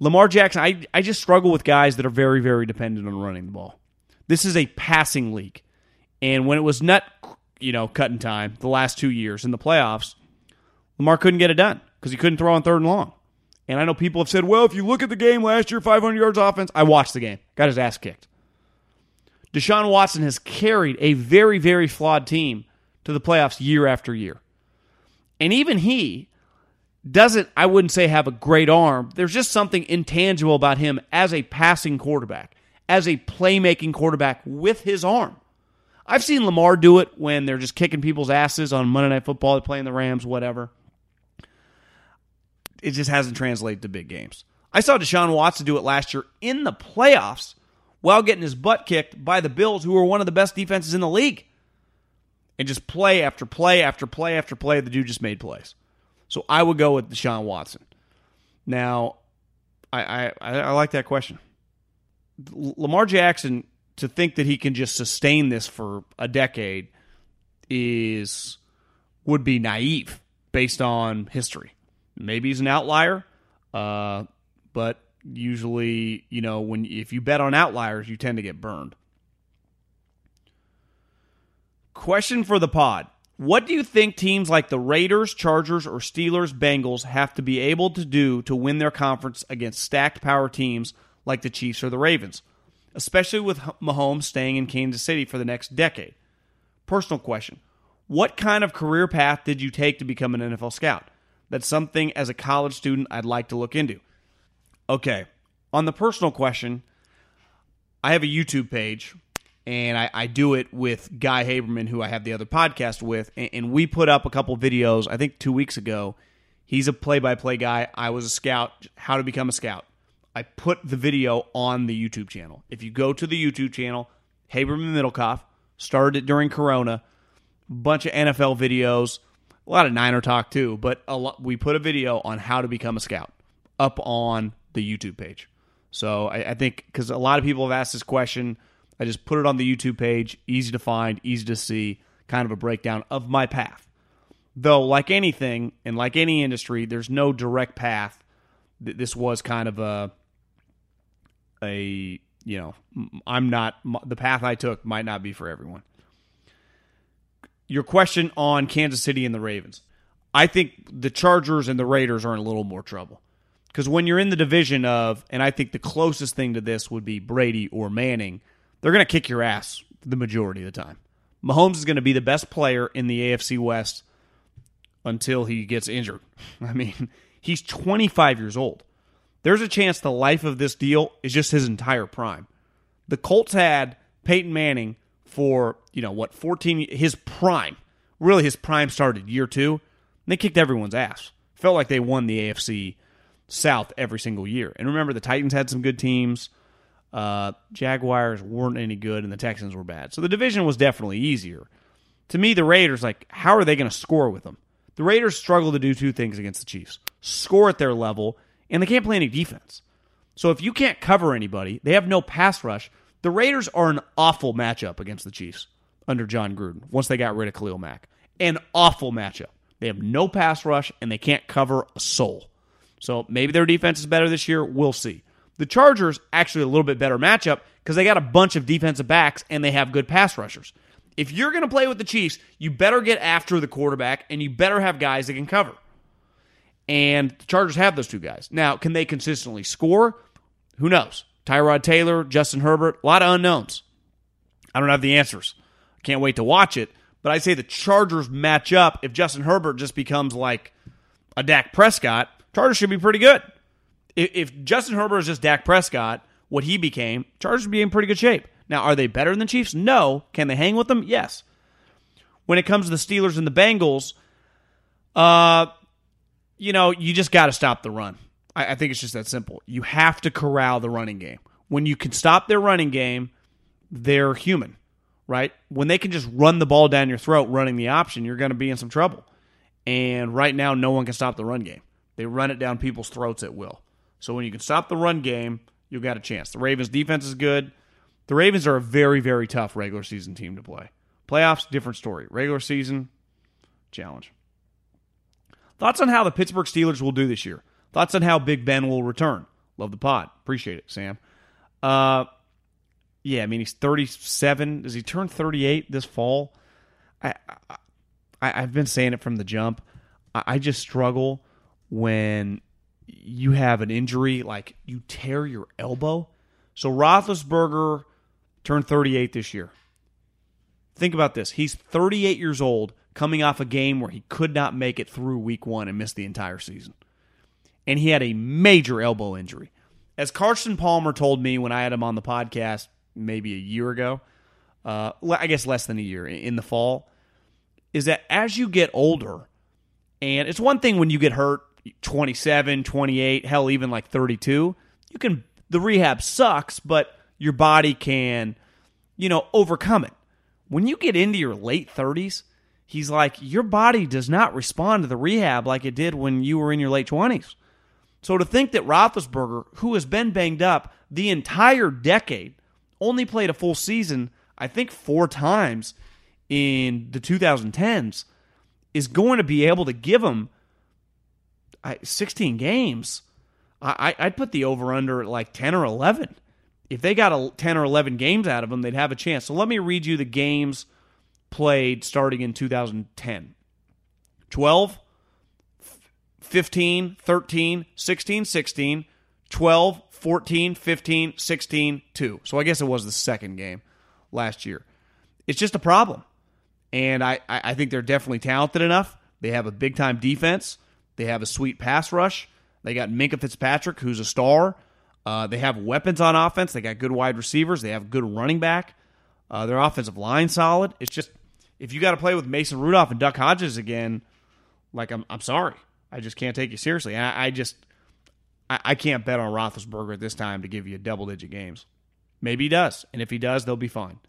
Lamar Jackson, I, I just struggle with guys that are very, very dependent on running the ball. This is a passing league. And when it was nut, you know, cutting time the last two years in the playoffs, Lamar couldn't get it done because he couldn't throw on third and long. And I know people have said, well, if you look at the game last year, 500 yards offense, I watched the game, got his ass kicked. Deshaun Watson has carried a very, very flawed team to the playoffs year after year. And even he doesn't, I wouldn't say, have a great arm. There's just something intangible about him as a passing quarterback, as a playmaking quarterback with his arm. I've seen Lamar do it when they're just kicking people's asses on Monday Night Football, playing the Rams, whatever it just hasn't translated to big games. I saw Deshaun Watson do it last year in the playoffs while getting his butt kicked by the Bills, who were one of the best defenses in the league. And just play after play after play after play, the dude just made plays. So I would go with Deshaun Watson. Now, I, I, I like that question. Lamar Jackson, to think that he can just sustain this for a decade is would be naive based on history. Maybe he's an outlier, uh, but usually, you know, when if you bet on outliers, you tend to get burned. Question for the pod. What do you think teams like the Raiders, Chargers, or Steelers, Bengals have to be able to do to win their conference against stacked power teams like the Chiefs or the Ravens, especially with Mahomes staying in Kansas City for the next decade? Personal question. What kind of career path did you take to become an NFL scout? That's something as a college student I'd like to look into. Okay, on the personal question, I have a YouTube page and I, I do it with Guy Haberman, who I have the other podcast with, and, and we put up a couple videos. I think two weeks ago. He's a play-by-play guy. I was a scout. How to become a scout. I put the video on the YouTube channel. If you go to the YouTube channel, Haberman Middlekauff started it during Corona. Bunch of NFL videos, a lot of Niner talk too. But a lot, we put a video on how to become a scout up on the YouTube page. So I, I think because a lot of people have asked this question, I just put it on the YouTube page. Easy to find, easy to see, kind of a breakdown of my path. Though, like anything and like any industry, there's no direct path. This was kind of a a you know I'm not the path I took might not be for everyone. Your question on Kansas City and the Ravens. I think the Chargers and the Raiders are in a little more trouble. Because when you're in the division of, and I think the closest thing to this would be Brady or Manning, they're going to kick your ass the majority of the time. Mahomes is going to be the best player in the AFC West until he gets injured. I mean, he's 25 years old. There's a chance the life of this deal is just his entire prime. The Colts had Peyton Manning for, you know, what, 14 his prime. Really his prime started year 2. they kicked everyone's ass. Felt like they won the AFC South every single year. And remember the Titans had some good teams. Uh, Jaguars weren't any good and the Texans were bad. So the division was definitely easier. To me, the Raiders, like, how are they going to score with them? The Raiders struggle to do two things against the Chiefs score at their level, and they can't play any defense. So if you can't cover anybody, they have no pass rush. The Raiders are an awful matchup against the Chiefs under Jon Gruden once they got rid of Khalil Mack. An awful matchup. They have no pass rush, and they can't cover a soul. So maybe their defense is better this year. We'll see. The Chargers actually a little bit better matchup because they got a bunch of defensive backs and they have good pass rushers if you're going to play with the Chiefs, you better get after the quarterback and you better have guys that can cover. And the Chargers have those two guys. Now, can they consistently score? Who knows? Tyrod Taylor, Justin Herbert, a lot of unknowns. I don't have the answers. Can't wait to watch it. But I say the Chargers match up. If Justin Herbert just becomes like a Dak Prescott, Chargers should be pretty good. If, if Justin Herbert is just Dak Prescott, what he became, Chargers would be in pretty good shape. Now, are they better than the Chiefs? No. Can they hang with them? Yes. When it comes to the Steelers and the Bengals, uh, you know, you just got to stop the run. I, I think it's just that simple. You have to corral the running game. When you can stop their running game, they're human, right? When they can just run the ball down your throat running the option, you're going to be in some trouble. And right now, no one can stop the run game. They run it down people's throats at will. So when you can stop the run game, you've got a chance. The Ravens' defense is good. The Ravens are a very, very tough regular season team to play. Playoffs, different story. Regular season, challenge. Thoughts on how the Pittsburgh Steelers will do this year? Thoughts on how Big Ben will return? Love the pod. Appreciate it, Sam. Uh, yeah, I mean he's 37. Does he turn 38 this fall? I, I I've been saying it from the jump. I, I just struggle when you have an injury like you tear your elbow. So Roethlisberger turned 38 this year. Think about this. He's 38 years old, coming off a game where he could not make it through week one and missed the entire season. And he had a major elbow injury. As Carson Palmer told me when I had him on the podcast maybe a year ago, uh, I guess less than a year in the fall, is that as you get older, and it's one thing when you get hurt 27, 28, hell, even like 32, you can, the rehab sucks, but your body can, you know, overcome it. When you get into your late 30s, he's like, your body does not respond to the rehab like it did when you were in your late 20s. So to think that Roethlisberger, who has been banged up the entire decade, only played a full season, I think four times in the 2010s, is going to be able to give him 16 games. I, I'd put the over under at like 10 or 11 if they got a 10 or 11 games out of them, they'd have a chance. So let me read you the games played starting in 2010 12, 15, 13, 16, 16, 12, 14, 15, 16, 2. So I guess it was the second game last year. It's just a problem. And I, I think they're definitely talented enough. They have a big time defense. They have a sweet pass rush. They got Minkah Fitzpatrick, who's a star. Uh, they have weapons on offense. They got good wide receivers. They have good running back. Uh, their offensive line solid. It's just if you got to play with Mason Rudolph and Duck Hodges again, like I'm, I'm sorry, I just can't take you seriously. I, I just, I, I can't bet on Roethlisberger at this time to give you double digit games. Maybe he does, and if he does, they'll be fine.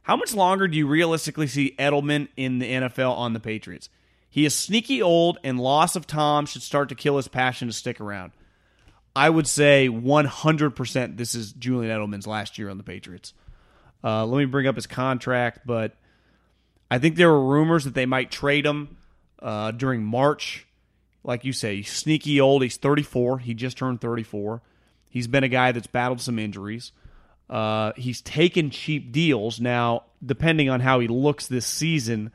How much longer do you realistically see Edelman in the NFL on the Patriots? He is sneaky old, and loss of Tom should start to kill his passion to stick around. I would say 100% this is Julian Edelman's last year on the Patriots. Uh, let me bring up his contract, but I think there were rumors that they might trade him uh, during March. Like you say, sneaky old. He's 34. He just turned 34. He's been a guy that's battled some injuries. Uh, he's taken cheap deals. Now, depending on how he looks this season,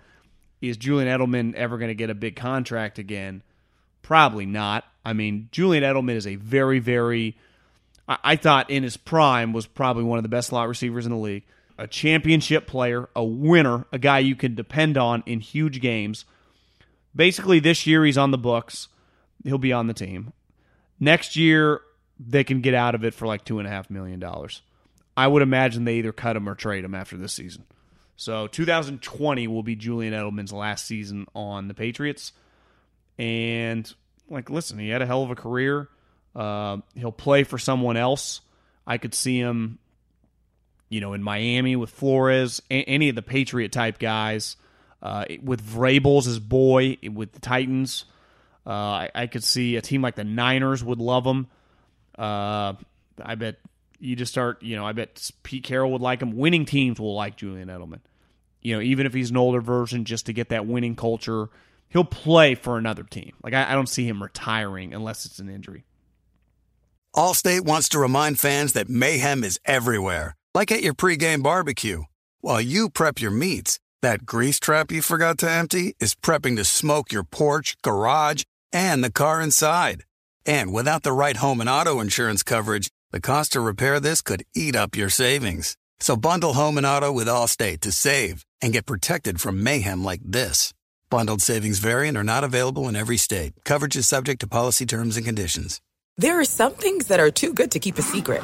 is Julian Edelman ever going to get a big contract again? Probably not. I mean, Julian Edelman is a very, very, I, I thought in his prime was probably one of the best slot receivers in the league. A championship player, a winner, a guy you can depend on in huge games. Basically, this year he's on the books. He'll be on the team. Next year, they can get out of it for like $2.5 million. I would imagine they either cut him or trade him after this season. So 2020 will be Julian Edelman's last season on the Patriots. And like, listen, he had a hell of a career. Uh, he'll play for someone else. I could see him, you know, in Miami with Flores, a- any of the Patriot type guys. Uh, with Vrabel's his boy with the Titans. Uh, I, I, could see a team like the Niners would love him. Uh, I bet you just start, you know, I bet Pete Carroll would like him. Winning teams will like Julian Edelman you know, even if he's an older version, just to get that winning culture, he'll play for another team. Like I, I don't see him retiring unless it's an injury. Allstate wants to remind fans that mayhem is everywhere, like at your pregame barbecue. While you prep your meats, that grease trap you forgot to empty is prepping to smoke your porch, garage, and the car inside. And without the right home and auto insurance coverage, the cost to repair this could eat up your savings. So bundle home and auto with Allstate to save and get protected from mayhem like this. Bundled savings vary and are not available in every state. Coverage is subject to policy terms and conditions. There are some things that are too good to keep a secret.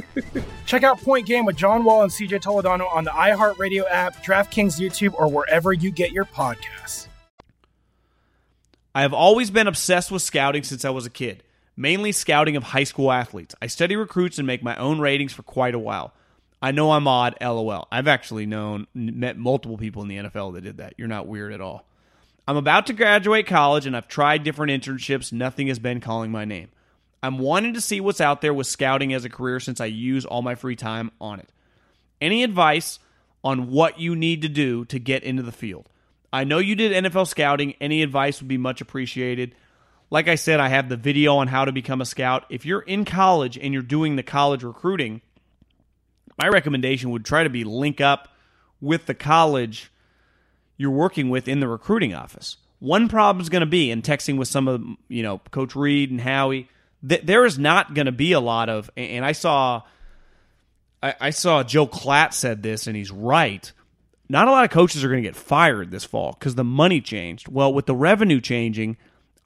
Check out Point Game with John Wall and CJ Toledano on the iHeartRadio app, DraftKings YouTube, or wherever you get your podcasts. I have always been obsessed with scouting since I was a kid, mainly scouting of high school athletes. I study recruits and make my own ratings for quite a while. I know I'm odd, lol. I've actually known, met multiple people in the NFL that did that. You're not weird at all. I'm about to graduate college and I've tried different internships. Nothing has been calling my name. I'm wanting to see what's out there with scouting as a career since I use all my free time on it. Any advice on what you need to do to get into the field? I know you did NFL scouting. Any advice would be much appreciated. Like I said, I have the video on how to become a scout. If you're in college and you're doing the college recruiting, my recommendation would try to be link up with the college you're working with in the recruiting office. One problem is going to be in texting with some of you know Coach Reid and Howie. Th- there is not going to be a lot of, and I saw, I, I saw Joel Klatt said this, and he's right. Not a lot of coaches are going to get fired this fall because the money changed. Well, with the revenue changing,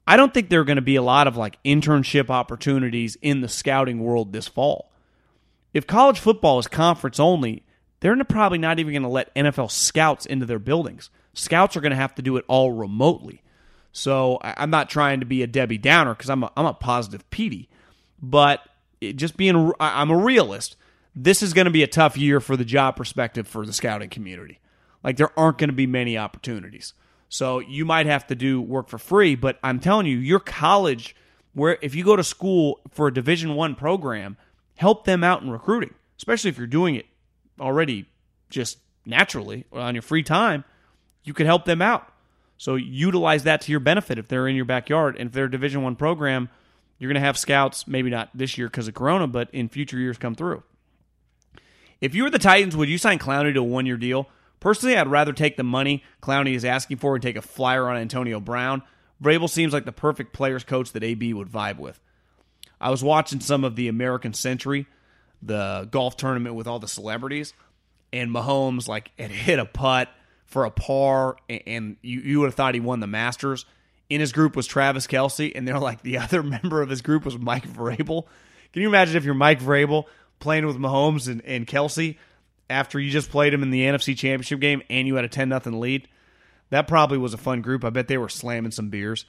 I don't think there are going to be a lot of like internship opportunities in the scouting world this fall. If college football is conference only, they're probably not even going to let NFL scouts into their buildings. Scouts are going to have to do it all remotely. So I'm not trying to be a Debbie Downer because I'm a, I'm a positive Petey, but just being I'm a realist. This is going to be a tough year for the job perspective for the scouting community. Like there aren't going to be many opportunities. So you might have to do work for free, but I'm telling you, your college where if you go to school for a Division 1 program, help them out in recruiting, especially if you're doing it already just naturally on your free time, you could help them out. So utilize that to your benefit if they're in your backyard and if they're a Division 1 program, you're going to have scouts maybe not this year because of corona, but in future years come through. If you were the Titans, would you sign Clowney to a one year deal? Personally, I'd rather take the money Clowney is asking for and take a flyer on Antonio Brown. Vrabel seems like the perfect players coach that AB would vibe with. I was watching some of the American Century, the golf tournament with all the celebrities, and Mahomes like had hit a putt for a par, and you, you would have thought he won the Masters. In his group was Travis Kelce, and they're like the other member of his group was Mike Vrabel. Can you imagine if you're Mike Vrabel playing with Mahomes and, and Kelce after you just played him in the NFC Championship game and you had a 10 nothing lead? That probably was a fun group. I bet they were slamming some beers.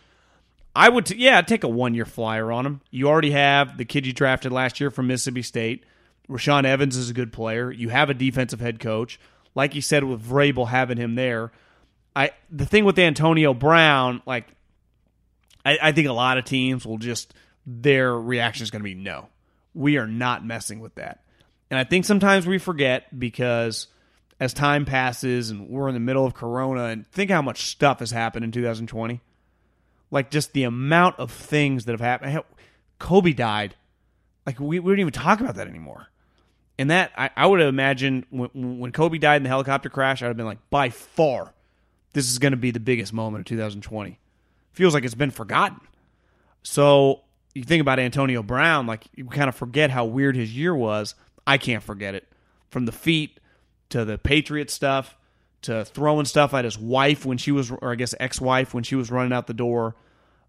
I would, t- yeah, I'd take a one year flyer on him. You already have the kid you drafted last year from Mississippi State. Rashaan Evans is a good player. You have a defensive head coach. Like you said, with Vrabel having him there, I the thing with Antonio Brown, like I, I think a lot of teams will just their reaction is going to be no. We are not messing with that. And I think sometimes we forget because as time passes and we're in the middle of Corona and think how much stuff has happened in 2020. Like just the amount of things that have happened. Kobe died. Like we, we don't even talk about that anymore. And that I, I would have imagined when, when Kobe died in the helicopter crash, I'd have been like, by far, this is going to be the biggest moment of 2020. Feels like it's been forgotten. So you think about Antonio Brown, like you kind of forget how weird his year was. I can't forget it. From the feet to the Patriot stuff to throwing stuff at his wife when she was, or I guess ex-wife when she was running out the door.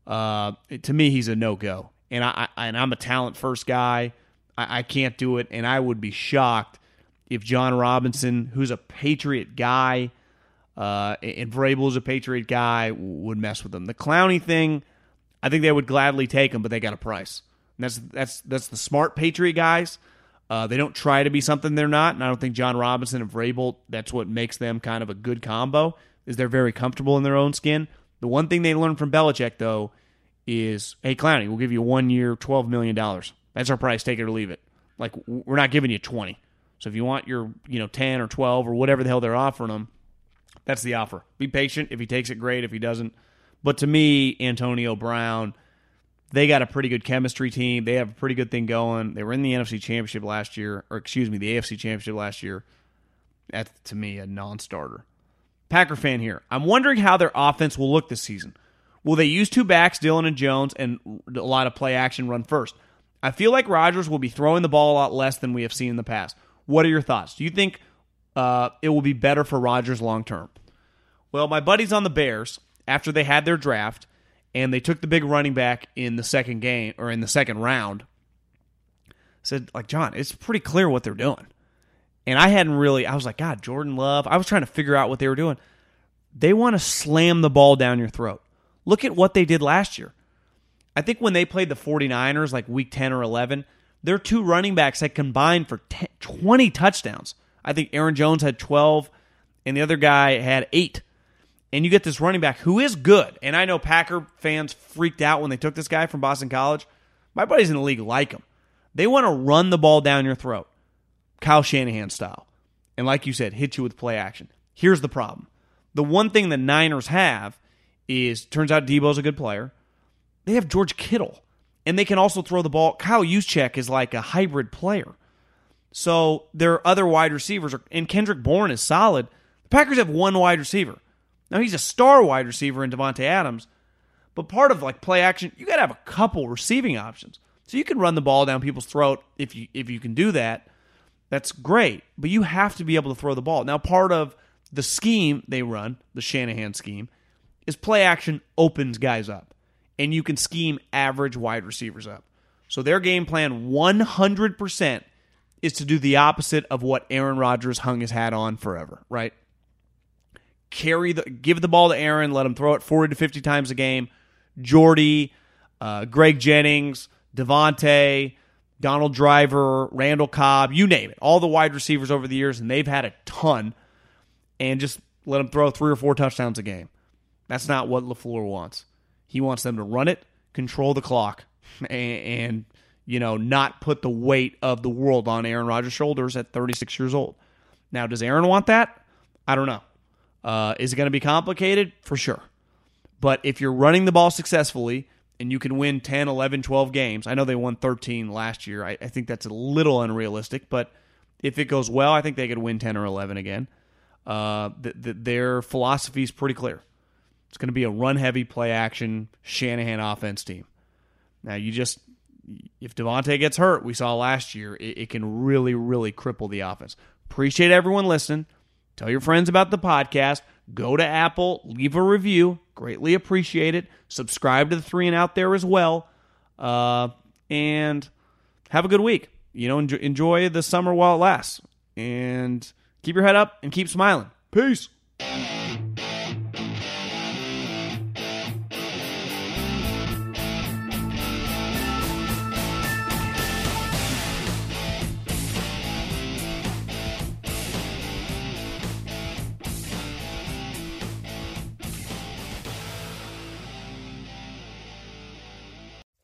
Uh, to me, he's a no-go. And I, I and I'm a talent first guy. I, I can't do it, and I would be shocked if Jon Robinson, who's a Patriot guy, uh, and Vrabel's a Patriot guy, would mess with him. The Clowney thing, I think they would gladly take him, but they got a price. And that's that's that's the smart Patriot guys. Uh, they don't try to be something they're not, and I don't think Jon Robinson and Vrabel. That's what makes them kind of a good combo. Is they're very comfortable in their own skin. The one thing they learned from Belichick though is, hey Clowney, we'll give you one year, twelve million dollars. That's our price. Take it or leave it. Like we're not giving you twenty. So if you want your you know ten or twelve or whatever the hell they're offering them, that's the offer. Be patient. If he takes it, great. If he doesn't, but to me, Antonio Brown, they got a pretty good chemistry team. They have a pretty good thing going. They were in the NFC Championship last year, or excuse me, the AFC Championship last year. That's to me a non-starter. Packer fan here. I'm wondering how their offense will look this season. Will they use two backs, Dillon and Jones, and a lot of play action run first? I feel like Rodgers will be throwing the ball a lot less than we have seen in the past. What are your thoughts? Do you think uh, it will be better for Rodgers long term? Well, my buddies on the Bears, after they had their draft and they took the big running back in the second game or in the second round, said, like, John, it's pretty clear what they're doing. And I hadn't really, I was like, God, Jordan Love. I was trying to figure out what they were doing. They want to slam the ball down your throat. Look at what they did last year. I think when they played the 49ers, like week 10 or 11, their two running backs had combined for 10, 20 touchdowns. I think Aaron Jones had 12, and the other guy had eight. And you get this running back who is good. And I know Packer fans freaked out when they took this guy from Boston College. My buddies in the league like him. They want to run the ball down your throat, Kyle Shanahan style. And like you said, hit you with play action. Here's the problem. The one thing the Niners have is turns out Deebo's a good player. They have George Kittle, and they can also throw the ball. Kyle Juszczyk is like a hybrid player. So their other wide receivers are, and Kendrick Bourne is solid. The Packers have one wide receiver. Now he's a star wide receiver in Davante Adams, but part of like play action, you got to have a couple receiving options. So you can run the ball down people's throat if you if you can do that. That's great, but you have to be able to throw the ball. Now part of the scheme they run, the Shanahan scheme, is play action opens guys up and you can scheme average wide receivers up. So their game plan 100% is to do the opposite of what Aaron Rodgers hung his hat on forever, right? Carry the give the ball to Aaron, let him throw it 40 to 50 times a game. Jordy, uh, Greg Jennings, Davante, Donald Driver, Randall Cobb, you name it. All the wide receivers over the years, and they've had a ton. And just let them throw three or four touchdowns a game. That's not what LaFleur wants. He wants them to run it, control the clock, and, and you know, not put the weight of the world on Aaron Rodgers' shoulders at 36 years old. Now, does Aaron want that? I don't know. Uh, is it going to be complicated? For sure. But if you're running the ball successfully and you can win 10, 11, 12 games, I know they won 13 last year. I, I think that's a little unrealistic, but if it goes well, I think they could win 10 or 11 again. Uh, the, the, their philosophy is pretty clear. It's going to be a run heavy, play action Shanahan offense team. Now, you just, if Davante gets hurt, we saw last year, it, it can really, really cripple the offense. Appreciate everyone listening. Tell your friends about the podcast. Go to Apple, leave a review. Greatly appreciate it. Subscribe to the three and out there as well. Uh, and have a good week. You know, enjoy, enjoy the summer while it lasts. And keep your head up and keep smiling. Peace.